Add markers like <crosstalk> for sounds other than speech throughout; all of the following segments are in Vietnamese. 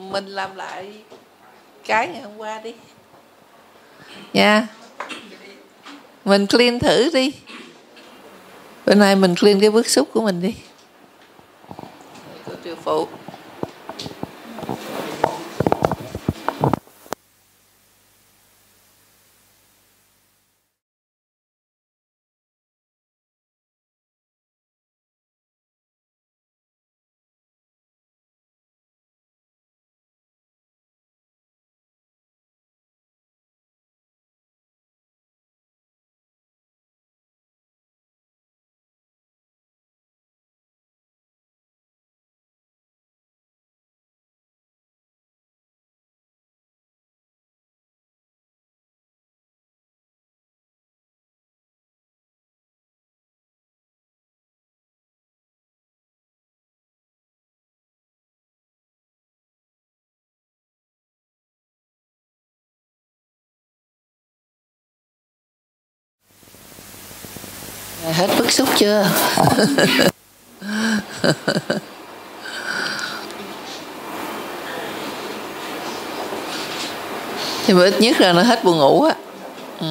mình làm lại cái ngày hôm qua đi. Nha. Mình clean thử đi. Bữa nay mình clean cái bức xúc của mình đi. Cô triệu phụ. Hết bức xúc chưa <laughs> thì mà ít nhất là nó hết buồn ngủ á ừ.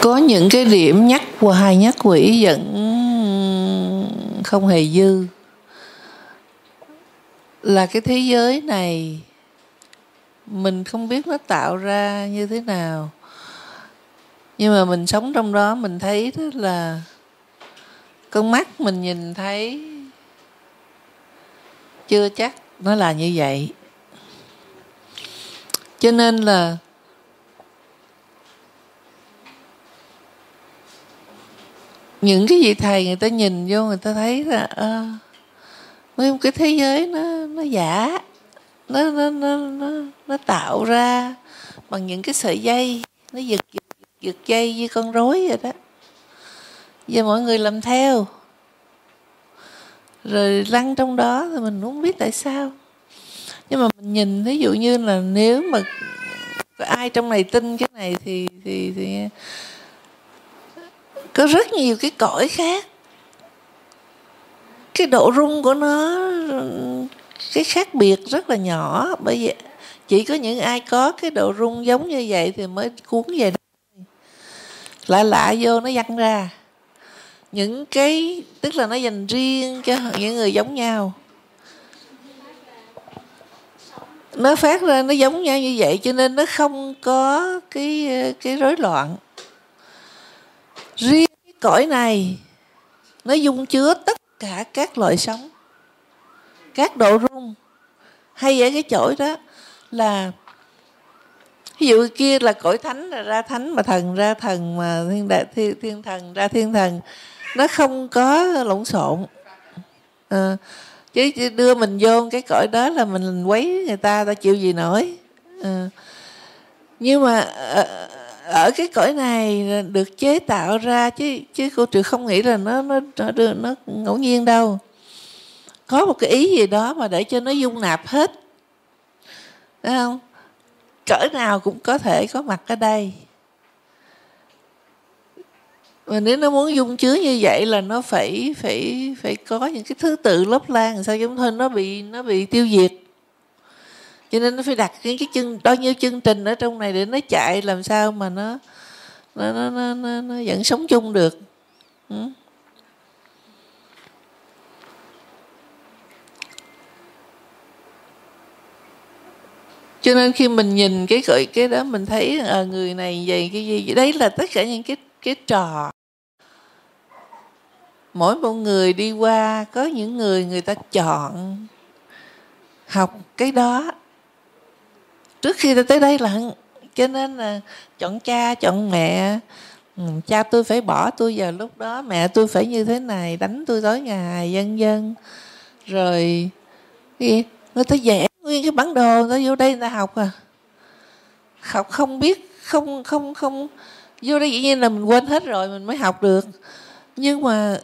Có những cái điểm nhắc hoài nhắc quỷ vẫn không hề dư. Là cái thế giới này, mình không biết nó tạo ra như thế nào. Nhưng mà mình sống trong đó, mình thấy đó là con mắt mình nhìn thấy chưa chắc nó là như vậy. Cho nên là những cái vị thầy người ta nhìn vô người ta thấy là à, nguyên cái thế giới nó nó giả nó nó nó nó, nó tạo ra bằng những cái sợi dây nó giật giật giật dây như con rối vậy đó. Giờ mọi người làm theo. Rồi lăn trong đó thì mình không biết tại sao. Nhưng mà mình nhìn ví dụ như là nếu mà ai trong này tin cái này thì thì thì có rất nhiều cái cõi khác. Cái độ rung của nó, cái khác biệt rất là nhỏ. Bởi vì chỉ có những ai có cái độ rung giống như vậy thì mới cuốn về đó. lạ lạ vô nó văng ra. Những cái, tức là nó dành riêng cho những người giống nhau. Nó phát ra nó giống nhau như vậy cho nên nó không có cái cái rối loạn riêng cái cõi này nó dung chứa tất cả các loại sống các độ rung. Hay ở cái chỗ đó là ví dụ kia là cõi thánh là ra thánh mà thần ra thần mà thiên đại thiên, thiên thần ra thiên thần nó không có lộn xộn. À, chứ đưa mình vô cái cõi đó là mình quấy người ta ta chịu gì nổi. À, nhưng mà ờ, ở cái cõi này được chế tạo ra chứ chứ cô trừ không nghĩ là nó nó nó, nó, nó ngẫu nhiên đâu. Có một cái ý gì đó mà để cho nó dung nạp hết. Đấy không? Cỡ nào cũng có thể có mặt ở đây. Mà nếu nó muốn dung chứa như vậy là nó phải phải phải có những cái thứ tự lớp lan sao giống thôi nó bị nó bị tiêu diệt cho nên nó phải đặt những cái chân bao nhiêu chương trình ở trong này để nó chạy làm sao mà nó nó nó nó, nó, nó vẫn sống chung được. Ừ. cho nên khi mình nhìn cái cái cái đó mình thấy à, người này vậy cái gì đấy là tất cả những cái cái trò. Mỗi một người đi qua có những người người ta chọn học cái đó trước khi tôi tới đây là cho nên là chọn cha, chọn mẹ. Ừ, cha tôi phải bỏ tôi vào lúc đó, mẹ tôi phải như thế này, đánh tôi tối ngày dân dân rồi gì? Người ta vẽ nguyên cái bản đồ người ta vô đây người ta học à. Học không biết, không không không, vô đây dĩ nhiên là mình quên hết rồi, mình mới học được. Nhưng mà,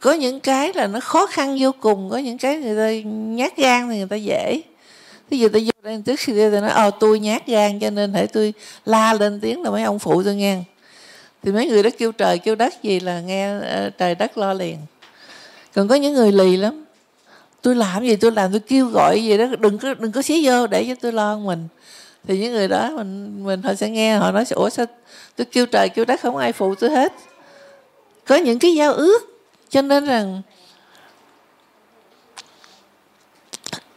có những cái là nó khó khăn vô cùng, có những cái người ta nhát gan thì người ta dễ ví dụ tôi vô đây trước khi tôi nói ờ tôi nhát gan cho nên hãy tôi la lên tiếng là mấy ông phụ tôi nghe. Thì mấy người đó kêu, trời, kêu đất gì là nghe ờ, trời đất lo liền. Còn có những người lì lắm. Tôi làm gì tôi làm, tôi kêu gọi gì đó, đừng có đừng có xí vô để cho tôi lo mình. Thì những người đó mình mình họ sẽ nghe, họ nói, ủa, sao tôi kêu trời kêu đất không ai phụ tôi hết? Có những cái giao ước cho nên rằng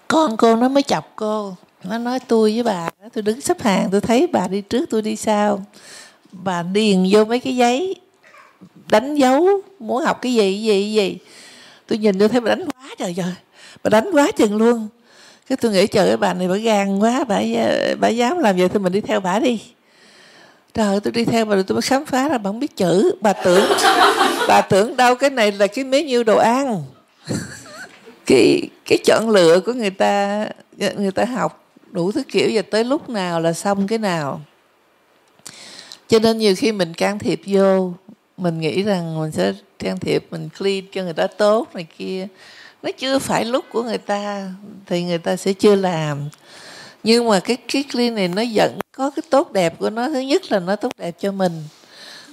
con cô nó mới chọc cô. Nó nói, tôi với bà, tôi đứng xếp hàng, tôi thấy bà đi trước, tôi đi sau. Bà điền vô mấy cái giấy, đánh dấu, muốn học cái gì gì gì? Tôi nhìn tôi thấy bà đánh quá trời trời. Bà đánh quá chừng luôn. Cái tôi nghĩ, trời ơi, bà này bà gan quá, bà ờ, bà dám làm vậy thì mình đi theo bà đi. Trời tôi đi theo bà tôi mới khám phá ra, bà không biết chữ. Bà tưởng bà tưởng đâu cái này là cái mấy nhiêu đồ ăn cái cái chọn lựa của người ta người ta học đủ thứ kiểu và tới lúc nào là xong cái nào. Cho nên nhiều khi mình can thiệp vô, mình nghĩ rằng mình sẽ can thiệp, mình clean cho người ta tốt này kia. Nó chưa phải lúc của người ta, thì người ta sẽ chưa làm. Nhưng mà cái cái clean này nó vẫn có cái tốt đẹp của nó. Thứ nhất là nó tốt đẹp cho mình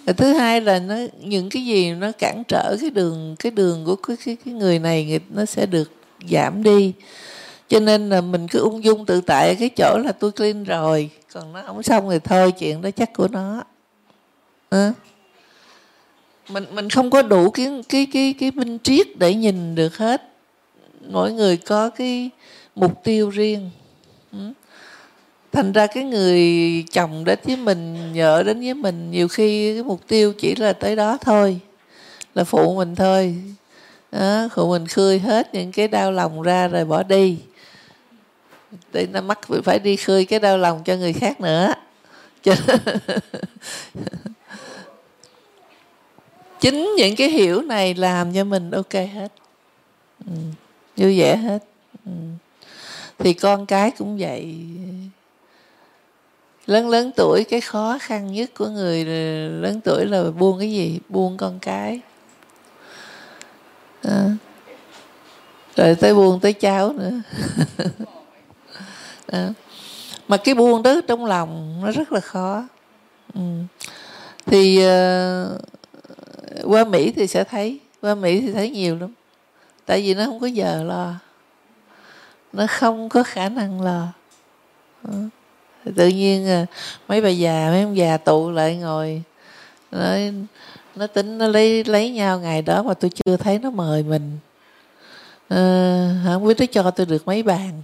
rồi thứ hai là nó những cái gì nó cản trở cái đường cái đường của cái cái, cái người này nó sẽ được giảm đi cho nên là mình cứ ung dung tự tại ở cái chỗ là tôi clean rồi còn nó không xong thì thôi chuyện đó chắc của nó à. mình mình không có đủ cái cái cái cái minh triết để nhìn được hết mỗi người có cái mục tiêu riêng ừ thành ra cái người chồng đến với mình vợ đến với mình nhiều khi cái mục tiêu chỉ là tới đó thôi là phụ mình thôi. Đó, phụ mình khơi hết những cái đau lòng ra rồi bỏ đi. Để nó mắc phải đi khơi cái đau lòng cho người khác nữa. Cho <laughs> chính những cái hiểu này làm cho mình ok hết. Ừ, vui vẻ hết. Ừ. thì con cái cũng vậy lớn lớn tuổi cái khó khăn nhất của người lớn tuổi là buông cái gì buông con cái à. rồi tới buông tới cháu nữa <laughs> à. mà cái buông đó trong lòng nó rất là khó ừ. thì uh, qua mỹ thì sẽ thấy qua mỹ thì thấy nhiều lắm tại vì nó không có giờ lo nó không có khả năng lo ừ tự nhiên ờ, mấy bà già mấy ông già tụ lại ngồi nó, nó tính nó lấy lấy nhau ngày đó mà tôi chưa thấy nó mời mình. À, không biết nó cho tôi được mấy bàn.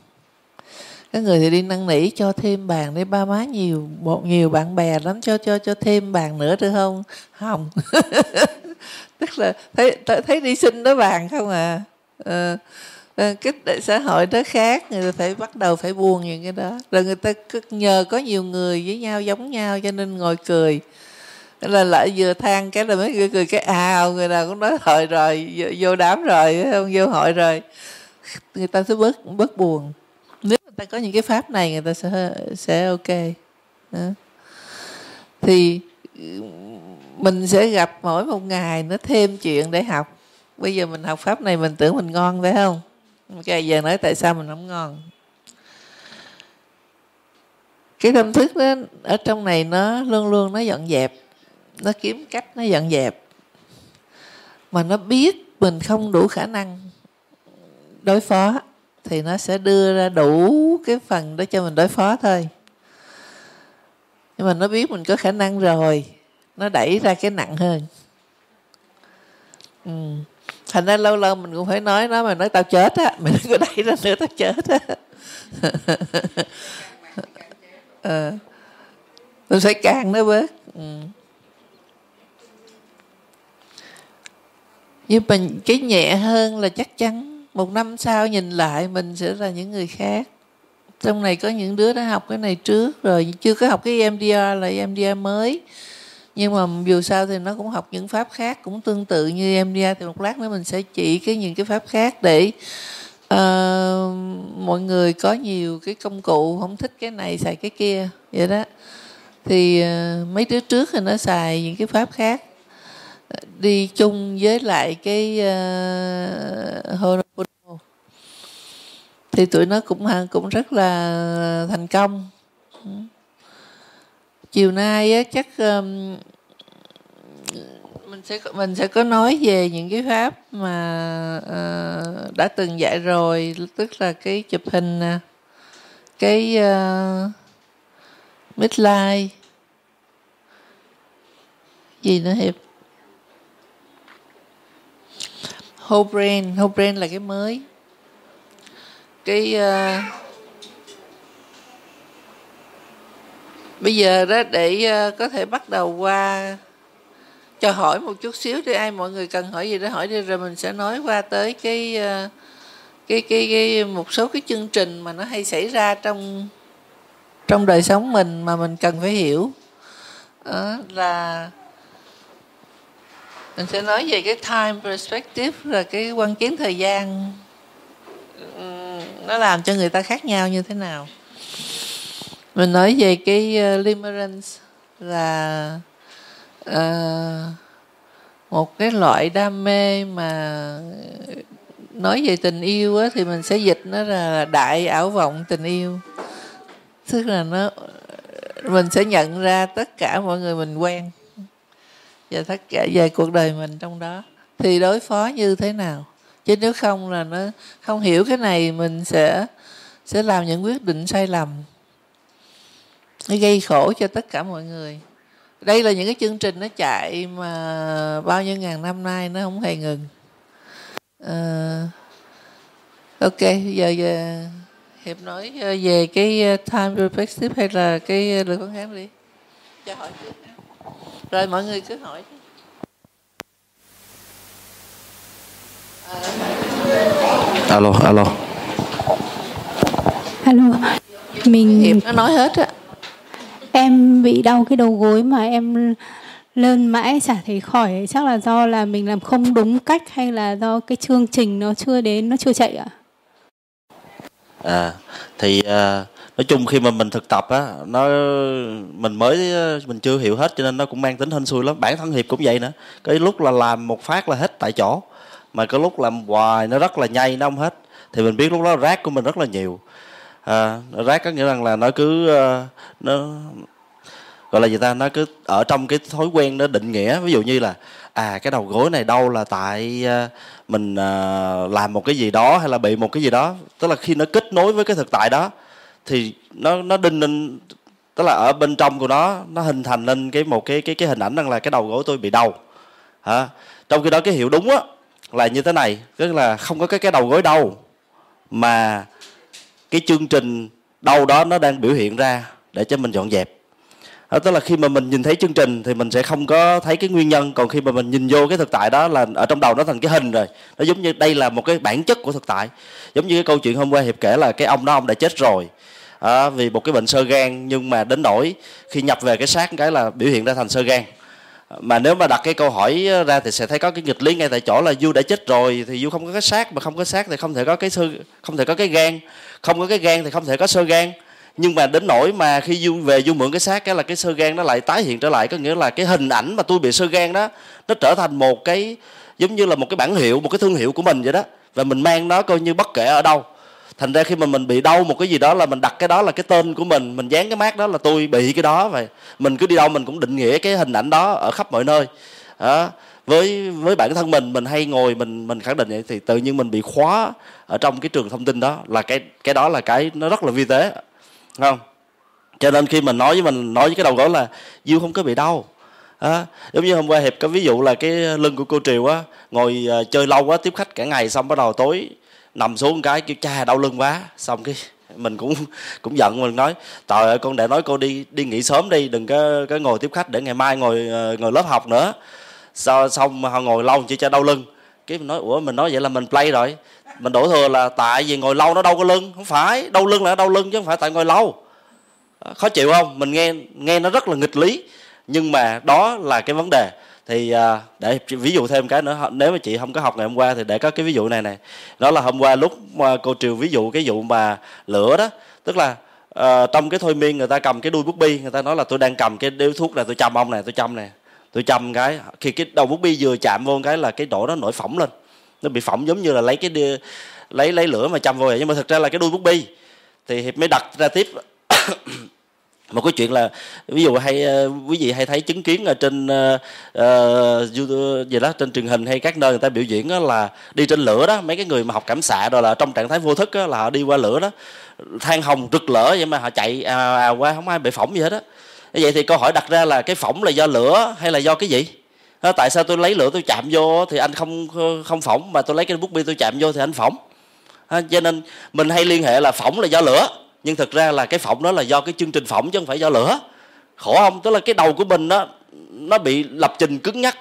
Cái người thì đi năn nỉ cho thêm bàn để ba má nhiều một nhiều bạn bè lắm cho cho cho thêm bàn nữa được không? Không. <laughs> Tức là thấy thấy đi xin đó bàn không à, à Ờ, cái xã hội đó khác, người ta phải bắt đầu phải buồn những cái đó. Rồi người ta cứ nhờ có nhiều người với nhau, giống nhau, cho nên ngồi cười. Là lại vừa than cái là mấy người cười cái ào người nào cũng nói hội rồi, vô đám rồi không? Vô hội rồi. Người ta sẽ bớt bớt buồn. Nếu người ta có những cái pháp này, người ta sẽ sẽ ok. Đó. thì ừ, mình sẽ gặp mỗi một ngày nó thêm chuyện để học. Bây giờ mình học pháp này mình tưởng mình ngon, phải không? OK, giờ nói tại sao mình không ngon. Cái tâm thức đó ở trong này nó luôn luôn nó dọn dẹp nó kiếm cách nó dọn dẹp. Mà nó biết mình không đủ khả năng đối phó thì nó sẽ đưa ra đủ cái phần đó cho mình đối phó thôi. Nhưng mà nó biết mình có khả năng rồi nó đẩy ra cái nặng hơn. Ừ thành ra lâu lâu mình cũng phải nói nó, mà nói tao chết á. Mày đừng có đẩy ra nữa, tao chết á. <laughs> Ờ. Tôi phải càng nó bớt. Ừ. nhưng mà cái nhẹ hơn là chắc chắn một năm sau nhìn lại mình sẽ là những người khác. Trong này có những đứa đã học cái này trước rồi chưa có học cái EMDR là EMDR mới nhưng mà dù sao thì nó cũng học những pháp khác cũng tương tự như MDR thì một lát nữa mình sẽ chỉ cái những cái pháp khác để uh, mọi người có nhiều cái công cụ không thích cái này xài cái kia vậy đó. Thì uh, mấy đứa trước thì nó xài những cái pháp khác. Đi chung với lại cái uh, Honopono. Thì tụi nó cũng cũng rất là thành công. Ừ chiều nay á, chắc um, mình sẽ mình sẽ có nói về những cái pháp mà uh, đã từng dạy rồi tức là cái chụp hình nè cái uh, midline. Gì nữa hiệp? Whole brain whole brain là cái mới. Cái uh, bây giờ đó để ờ, có thể bắt đầu qua. Cho hỏi một chút xíu đi, ai mọi người cần hỏi gì đó hỏi đi, rồi mình sẽ nói qua tới cái ờ, cái cái cái một số cái chương trình mà nó hay xảy ra trong trong đời sống mình mà mình cần phải hiểu. Đó là mình sẽ nói về cái time perspective là cái quan kiến thời gian. Ừ, nó làm cho người ta khác nhau như thế nào mình nói về cái uh, limerence là uh, một cái loại đam mê mà nói về tình yêu á, thì mình sẽ dịch nó là đại ảo vọng tình yêu. Tức là nó mình sẽ nhận ra tất cả mọi người mình quen và tất cả về cuộc đời mình trong đó. Thì đối phó như thế nào? Chứ nếu không là nó không hiểu cái này mình sẽ sẽ làm những quyết định sai lầm nó gây khổ cho tất cả mọi người. Đây là những cái chương trình nó chạy mà bao nhiêu ngàn năm nay nó không hề ngừng. Uh, ok giờ giờ hiệp nói về cái time perspective hay là cái lời phán kháng đi. Cho hỏi trước rồi mọi người cứ hỏi alo alo. Alo mình hiệp nó nói hết á bị đau cái đầu gối mà em lên mãi chả thấy khỏi. Chắc là do là mình làm không đúng cách hay là do cái chương trình nó chưa đến nó chưa chạy ạ? À thì à, nói chung khi mà mình thực tập á nó mình mới mình chưa hiểu hết cho nên nó cũng mang tính hên xui lắm. Bản thân hiệp cũng vậy nữa. Cái lúc là làm một phát là hết tại chỗ. Mà cái lúc làm hoài nó rất là nhây nó không hết. Thì mình biết lúc đó rác của mình rất là nhiều. À, rác có nghĩa rằng là nó cứ à, nó gọi là gì ta? Nó cứ ở trong cái thói quen nó định nghĩa. Ví dụ như là à cái đầu gối này đau là tại ờ, mình ờ, làm một cái gì đó hay là bị một cái gì đó. Tức là khi nó kết nối với cái thực tại đó, thì nó nó đinh lên tức là ở bên trong của nó nó hình thành lên cái một cái cái cái hình ảnh rằng là cái đầu gối tôi bị đau. Hả? Trong khi đó cái hiểu đúng á, là như thế này. Tức là không có cái cái đầu gối đau, mà cái chương trình đau đó nó đang biểu hiện ra để cho mình dọn dẹp đó, tức là khi mà mình nhìn thấy chương trình thì mình sẽ không có thấy cái nguyên nhân. Còn khi mà mình nhìn vô cái thực tại đó là ở trong đầu nó thành cái hình rồi. Nó giống như đây là một cái bản chất của thực tại. Giống như cái câu chuyện hôm qua hiệp kể là cái ông đó ông đã chết rồi. À, vì một cái bệnh sơ gan nhưng mà đến nỗi khi nhập về cái xác cái là biểu hiện ra thành sơ gan. Mà nếu mà đặt cái câu hỏi ra thì sẽ thấy có cái nghịch lý ngay tại chỗ là du đã chết rồi thì du không có cái xác mà không có xác thì không thể có cái sơ không thể có cái gan. Không có cái gan thì không thể có sơ gan nhưng mà đến nỗi mà khi du, về du mượn cái xác cái là cái sơ gan nó lại tái hiện trở lại, có nghĩa là cái hình ảnh mà tôi bị sơ gan đó, nó trở thành một cái, giống như là một cái bản hiệu, một cái thương hiệu của mình vậy đó. Và mình mang nó coi như bất kể ở đâu. Thành ra khi mà mình bị đau một cái gì đó là mình đặt cái đó là cái tên của mình mình dán cái mát đó là tôi bị cái đó vậy. Mình cứ đi đâu mình cũng định nghĩa cái hình ảnh đó ở khắp mọi nơi. Đó. với với bản thân mình mình hay ngồi, mình mình khẳng định vậy thì tự nhiên mình bị khóa ở trong cái trường thông tin đó, là cái cái đó là cái nó rất là vi tế không? Cho nên khi mình nói với mình nói với cái đầu gối là dư không có bị đau. À, giống như hôm qua hiệp có ví dụ là cái lưng của cô triều á ngồi uh, chơi lâu quá tiếp khách cả ngày xong bắt đầu tối nằm xuống cái kêu cha đau lưng quá. Xong cái <laughs> mình cũng cũng giận mình nói trời ơi con để nói cô đi đi nghỉ sớm đi đừng có có ngồi tiếp khách để ngày mai ngồi à, ngồi lớp học nữa. Sau xong họ ngồi lâu chỉ cho đau lưng. Cái mình nói ủa mình nói vậy là mình play rồi mình đổ thừa là tại vì ngồi lâu nó đau cái lưng. Không phải đau lưng là đau lưng chứ không phải tại ngồi lâu. Khó chịu không? Mình nghe nghe nó rất là nghịch lý. Nhưng mà đó là cái vấn đề. Thì à, để ví dụ thêm cái nữa nếu mà chị không có học ngày hôm qua thì để có cái ví dụ này này đó là hôm qua lúc mà cô triều ví dụ cái vụ mà lửa đó. Tức là uh, trong cái thôi miên người ta cầm cái đuôi bút bi người ta nói là tôi đang cầm cái điếu thuốc này tôi chăm ông này tôi chăm này tôi chăm cái khi cái đầu bút bi vừa chạm vô cái là cái độ nó nổi phỏng lên nó bị phỏng giống như là lấy cái đi, lấy lấy lửa mà châm vô vậy. Nhưng mà thực ra là cái đuôi bút bi. Thì hiệp mới đặt ra tiếp. <coughs> Một cái chuyện là ví dụ hay ờ, quý vị hay thấy chứng kiến ở trên uh, YouTube gì đó trên truyền hình hay các nơi người ta biểu diễn đó là đi trên lửa đó mấy cái người mà học cảm xạ rồi là trong trạng thái vô thức đó, là họ đi qua lửa đó. Than hồng rực lỡ vậy mà họ chạy à, à, qua không ai bị phỏng gì hết á. Vậy thì câu hỏi đặt ra là cái phỏng là do lửa hay là do cái gì? À, tại sao tôi lấy lửa tôi chạm vô thì anh không không phỏng mà tôi lấy cái bút bi tôi chạm vô thì anh phỏng. À, cho nên mình hay liên hệ là phỏng là do lửa nhưng thực ra là cái phỏng đó là do cái chương trình phỏng chứ không phải do lửa. Khổ không? Tức là cái đầu của mình đó nó bị lập trình cứng nhắc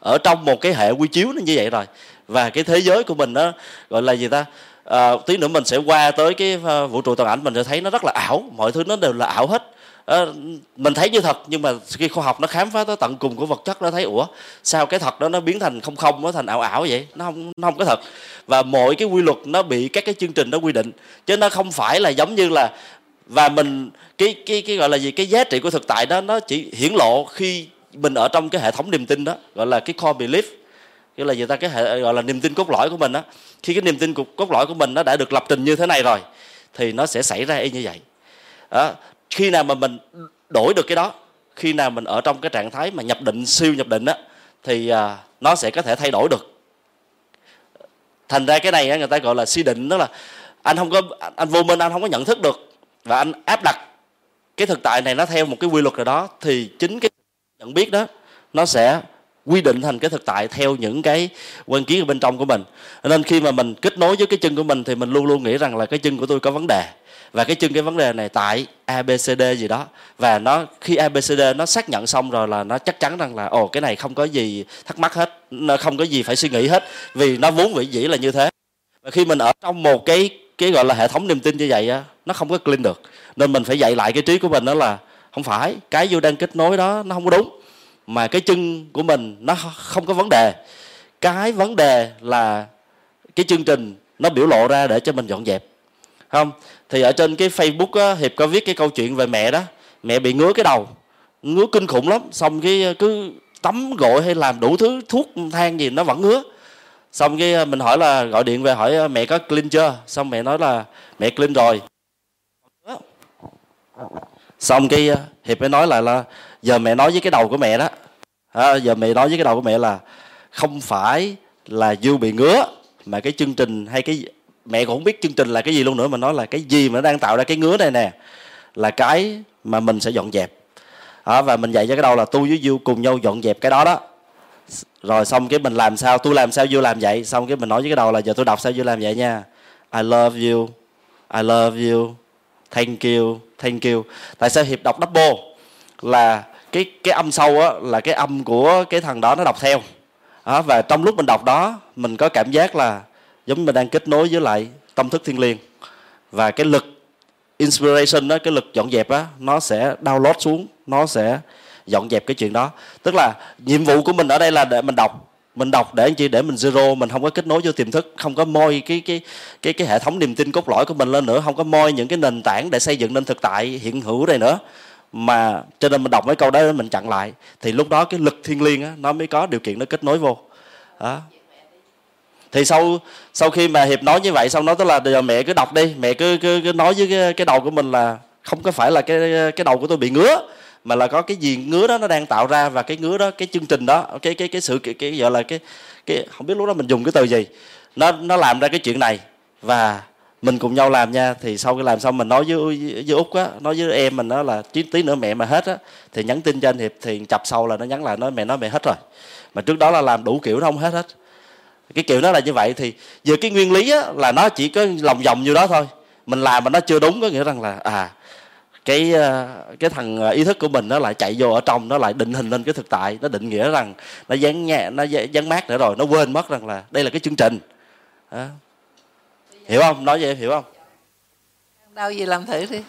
ở trong một cái hệ quy chiếu nó như vậy rồi. Và cái thế giới của mình nó gọi là gì ta? À, tí nữa mình sẽ qua tới cái à, vũ trụ toàn ảnh mình sẽ thấy nó rất là ảo mọi thứ nó đều là ảo hết à, mình thấy như thật nhưng mà khi khoa học nó khám phá tới tận cùng của vật chất nó thấy ủa sao cái thật đó nó biến thành không không nó thành ảo ảo vậy? Nó không nó không có thật. Và mọi cái quy luật nó bị các cái chương trình nó quy định chứ nó không phải là giống như là và mình cái cái cái gọi là gì cái giá trị của thực tại đó nó chỉ hiển lộ khi mình ở trong cái hệ thống niềm tin đó gọi là cái core belief cái là người ta cái hệ gọi là niềm tin cốt lõi của mình đó khi cái niềm tin cốt lõi của mình nó đã được lập trình như thế này rồi thì nó sẽ xảy ra y như vậy. Đó khi nào mà mình đổi được cái đó khi nào mình ở trong cái trạng thái mà nhập định siêu nhập định á thì à, nó sẽ có thể thay đổi được. Thành ra cái này người ta gọi là suy định đó là anh không có anh vô minh anh không có nhận thức được và anh áp đặt cái thực tại này nó theo một cái quy luật nào đó thì chính cái nhận biết đó nó sẽ quy định thành cái thực tại theo những cái quan kiến ở bên trong của mình. Nên khi mà mình kết nối với cái chân của mình thì mình luôn luôn nghĩ rằng là cái chân của tôi có vấn đề và cái chân cái vấn đề này tại abcd gì đó. Và nó, khi abcd nó xác nhận xong rồi là nó chắc chắn rằng là, ồ, cái này không có gì thắc mắc hết, nó không có gì phải suy nghĩ hết, vì nó vốn vĩ dĩ là như thế. Và khi mình ở trong một cái cái gọi là hệ thống niềm tin như vậy á, nó không có clean được. Nên mình phải dạy lại cái trí của mình đó là, không phải, cái vô đang kết nối đó nó không có đúng, mà cái chân của mình nó không có vấn đề. Cái vấn đề là cái chương trình nó biểu lộ ra để cho mình dọn dẹp không? Thì ở trên cái facebook á, hiệp có viết cái câu chuyện về mẹ đó. Mẹ bị ngứa cái đầu. Ngứa kinh khủng lắm. Xong cái ờ, cứ tắm gội hay làm đủ thứ thuốc than gì nó vẫn ngứa. Xong cái ờ, mình hỏi là gọi điện về hỏi ờ, mẹ có clean chưa? Xong mẹ nói là mẹ clean rồi. Xong cái hiệp mới nói lại là giờ mẹ nói với cái đầu của mẹ đó. À, giờ mẹ nói với cái đầu của mẹ là không phải là du bị ngứa mà cái chương trình hay cái mẹ cũng không biết chương trình là cái gì luôn nữa mà nói là cái gì mà nó đang tạo ra cái ngứa này nè là cái mà mình sẽ dọn dẹp. À, và mình dạy cho cái đầu là tu với du cùng nhau dọn dẹp cái đó đó. Rồi xong cái mình làm sao tôi làm sao du làm vậy. Xong cái mình nói với cái đầu là giờ tôi đọc sao du làm vậy nha. I love you I love you thank you thank you. Tại sao hiệp đọc double? Là cái cái âm sâu á là cái âm của cái thằng đó nó đọc theo. Đó, và trong lúc mình đọc đó mình có cảm giác là giống như mình đang kết nối với lại tâm thức thiên liêng. Và cái lực inspiration đó, cái lực dọn dẹp á, nó sẽ download xuống, nó sẽ dọn dẹp cái chuyện đó. Tức là nhiệm vụ của mình ở đây là để mình đọc. Mình đọc để anh chị để mình zero, mình không có kết nối vô tiềm thức, không có moi cái cái cái cái hệ thống niềm tin cốt lõi của mình lên nữa, không có moi những cái nền tảng để xây dựng nên thực tại hiện hữu đây nữa. Mà cho nên mình đọc mấy câu đó mình chặn lại. Thì lúc đó cái lực thiên liêng á, nó mới có điều kiện nó kết nối vô. Đó thì sau sau khi mà hiệp nói như vậy xong nó tức là giờ mẹ cứ đọc đi mẹ cứ cứ, cứ nói với cái, cái đầu của mình là không có phải là cái cái đầu của tôi bị ngứa mà là có cái gì ngứa đó nó đang tạo ra và cái ngứa đó cái chương trình đó cái cái cái sự cái, cái gọi là cái cái không biết lúc đó mình dùng cái từ gì nó nó làm ra cái chuyện này. Và mình cùng nhau làm nha thì sau khi làm xong mình nói với với út á nói với em mình đó là tí tí nữa mẹ mà hết á thì nhắn tin cho anh hiệp thì chập sau là nó nhắn lại nói mẹ nói mẹ hết rồi. Mà trước đó là làm đủ kiểu nó không hết hết cái kiểu đó là như vậy thì về cái nguyên lý á, là nó chỉ có lòng vòng như đó thôi. Mình làm mà nó chưa đúng có nghĩa rằng là à cái ờ, cái thằng ý thức của mình nó lại chạy vô ở trong nó lại định hình lên cái thực tại. Nó định nghĩa rằng nó dán nhẹ nó dán mát nữa rồi nó quên mất rằng là đây là cái chương trình. Đó. hiểu không? Nói vậy hiểu không? Đau gì làm thử đi.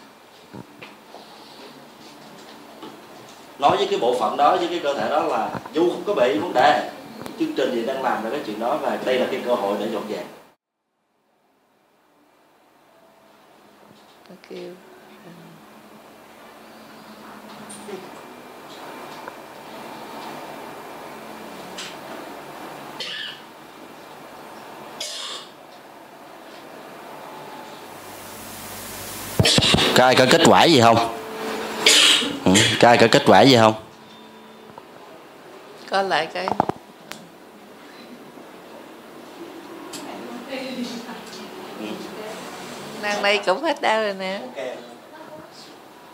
Nói với cái bộ phận đó với cái cơ thể đó là dù không có bị vấn đề chương trình thì đang làm là cái chuyện đó và đây là cái cơ hội để dọn dẹp Thank you. Các ai có kết quả gì không? Ừ, Các ai có kết quả gì không? Có lại cái nàng này cũng hết đau rồi nè.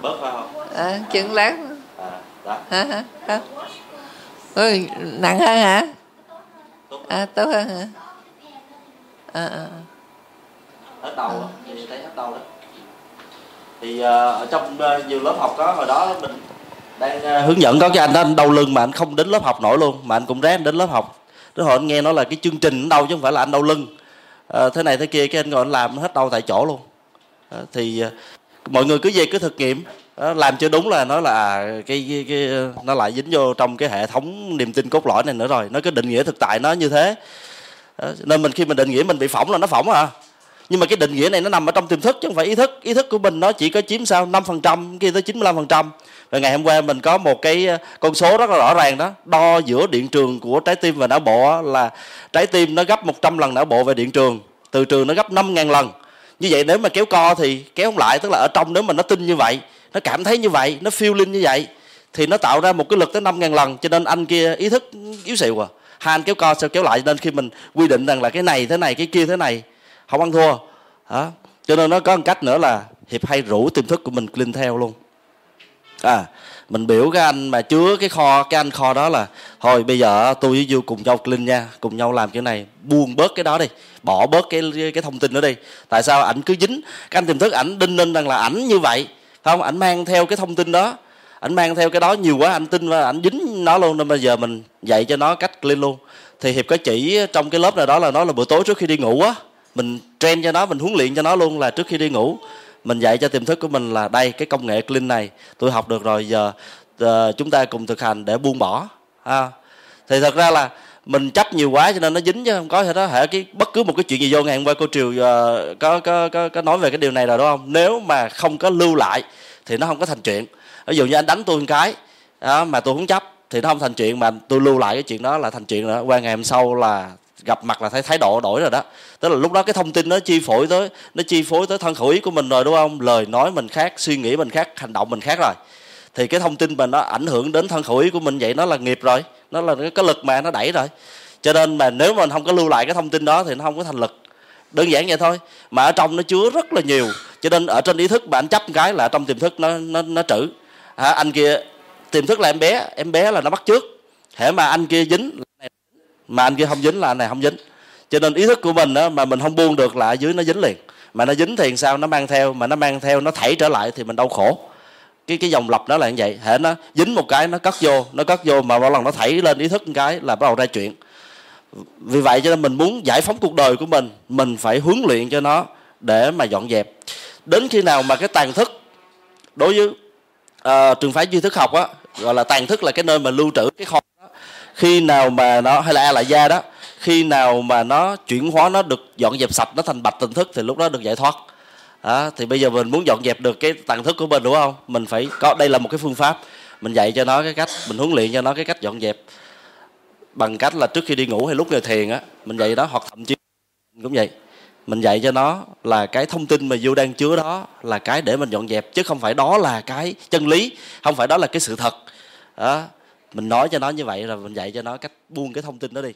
Bớt phải không à, chừng láng à, đó. Hả ừ, nặng hơn hả? À tốt hơn hả? À, à. hết đầu á, thì thấy hết đầu đó. Thì ờ, ở trong ờ, nhiều lớp học đó hồi đó mình đang ờ, hướng dẫn có cái anh đó anh đau lưng mà anh không đến lớp học nổi luôn mà anh cũng ráng đến lớp học. Đến hồi anh nghe nói là cái chương trình đau chứ không phải là anh đau lưng Ờ, thế này thế kia cái anh ngồi anh làm hết đau tại chỗ luôn. Ờ, thì ờ, mọi người cứ về cứ thực nghiệm. Làm chưa đúng là nó là à, cái, cái, cái nó lại dính vô trong cái hệ thống niềm tin cốt lõi này nữa rồi. Nó cái định nghĩa thực tại nó như thế. Nên mình khi mình định nghĩa mình bị phỏng là nó phỏng à nhưng mà cái định nghĩa này nó nằm ở trong tiềm thức chứ không phải ý thức. Ý thức của mình nó chỉ có chiếm sao 5% kia tới 95% và ngày hôm qua mình có một cái ờ, con số rất là rõ ràng đó. Đo giữa điện trường của trái tim và não bộ là trái tim nó gấp 100 lần não bộ về điện trường. Từ trường nó gấp 5.000 lần. Như vậy nếu mà kéo co thì kéo không lại, tức là ở trong nếu mà nó tin như vậy, nó cảm thấy như vậy, nó feeling như vậy, thì nó tạo ra một cái lực tới 5.000 lần. Cho nên anh kia ý thức ừ, yếu xịu à. Hai anh kéo co sao kéo lại nên khi mình quy định rằng là cái này thế này, cái kia thế này không ăn thua. Đó cho nên nó có một cách nữa là hiệp hay rủ tiềm thức của mình lên theo luôn. À mình biểu cái anh mà chứa cái kho, cái anh kho đó là, thôi, bây giờ tôi với du cùng nhau clean nha, cùng nhau làm cái này, buông bớt cái đó đi, bỏ bớt cái cái thông tin đó đi. Tại sao? Ảnh cứ dính. Cái anh tiềm thức ảnh đinh ninh rằng là ảnh như vậy, phải không? Ảnh mang theo cái thông tin đó. Ảnh mang theo cái đó nhiều quá anh tin và ảnh dính nó luôn, nên bây giờ mình dạy cho nó cách clean luôn. Thì hiệp có chỉ trong cái lớp nào đó là nó là buổi tối trước khi đi ngủ á mình train cho nó mình huấn luyện cho nó luôn là trước khi đi ngủ. Mình dạy cho tiềm thức của mình là đây cái công nghệ clean này. Tôi học được rồi giờ uh, chúng ta cùng thực hành để buông bỏ à, thì thật ra là mình chấp nhiều quá cho nên nó dính chứ không có thì đó hệ cái bất cứ một cái chuyện gì vô ngày hôm qua cô triều uh, có, có có có nói về cái điều này rồi đúng không? Nếu mà không có lưu lại thì nó không có thành chuyện. Ví dụ như anh đánh tôi một cái đó, mà tôi không chấp thì nó không thành chuyện mà tôi lưu lại cái chuyện đó là thành chuyện nữa qua ngày hôm sau là gặp mặt là thấy thái độ đổi rồi đó. Tức là lúc đó cái thông tin nó chi phối tới nó chi phối tới thân khẩu ý của mình rồi đúng không? Lời nói mình khác suy nghĩ mình khác hành động mình khác rồi. Thì cái thông tin mà nó ảnh hưởng đến thân khẩu ý của mình vậy nó là nghiệp rồi. Nó là cái lực mà nó đẩy rồi. Cho nên mà nếu mà mình không có lưu lại cái thông tin đó thì nó không có thành lực. Đơn giản vậy thôi. Mà ở trong nó chứa rất là nhiều. Cho nên ở trên ý thức bạn chấp cái là trong tiềm thức nó nó nó trữ. À, anh kia tiềm thức là em bé. Em bé là nó bắt trước thể mà anh kia dính mà anh kia không dính là anh này không dính. Cho nên ý thức của mình đó, mà mình không buông được là ở dưới nó dính liền. Mà nó dính thì sao? Nó mang theo. Mà nó mang theo nó thảy trở lại thì mình đau khổ. Cái cái dòng lặp đó là như vậy. Hệ nó dính một cái nó cất vô nó cất vô mà mỗi lần nó thảy lên ý thức một cái là bắt đầu ra chuyện. Vì vậy cho nên mình muốn giải phóng cuộc đời của mình mình phải huấn luyện cho nó để mà dọn dẹp. Đến khi nào mà cái tàn thức đối với uh, trường phái duy thức học á gọi là tàn thức là cái nơi mà lưu trữ cái kho khi nào mà nó hay là a lại da đó khi nào mà nó chuyển hóa nó được dọn dẹp sạch nó thành bạch tình thức thì lúc đó được giải thoát. Đó, thì bây giờ mình muốn dọn dẹp được cái tàn thức của mình đúng không? Mình phải có đây là một cái phương pháp. Mình dạy cho nó cái cách mình huấn luyện cho nó cái cách dọn dẹp. Bằng cách là trước khi đi ngủ hay lúc ngồi thiền á mình dạy đó hoặc thậm chí cũng vậy. Mình dạy cho nó là cái thông tin mà vô đang chứa đó là cái để mình dọn dẹp chứ không phải đó là cái chân lý không phải đó là cái sự thật. Đó mình nói cho nó như vậy rồi mình dạy cho nó cách buông cái thông tin đó đi.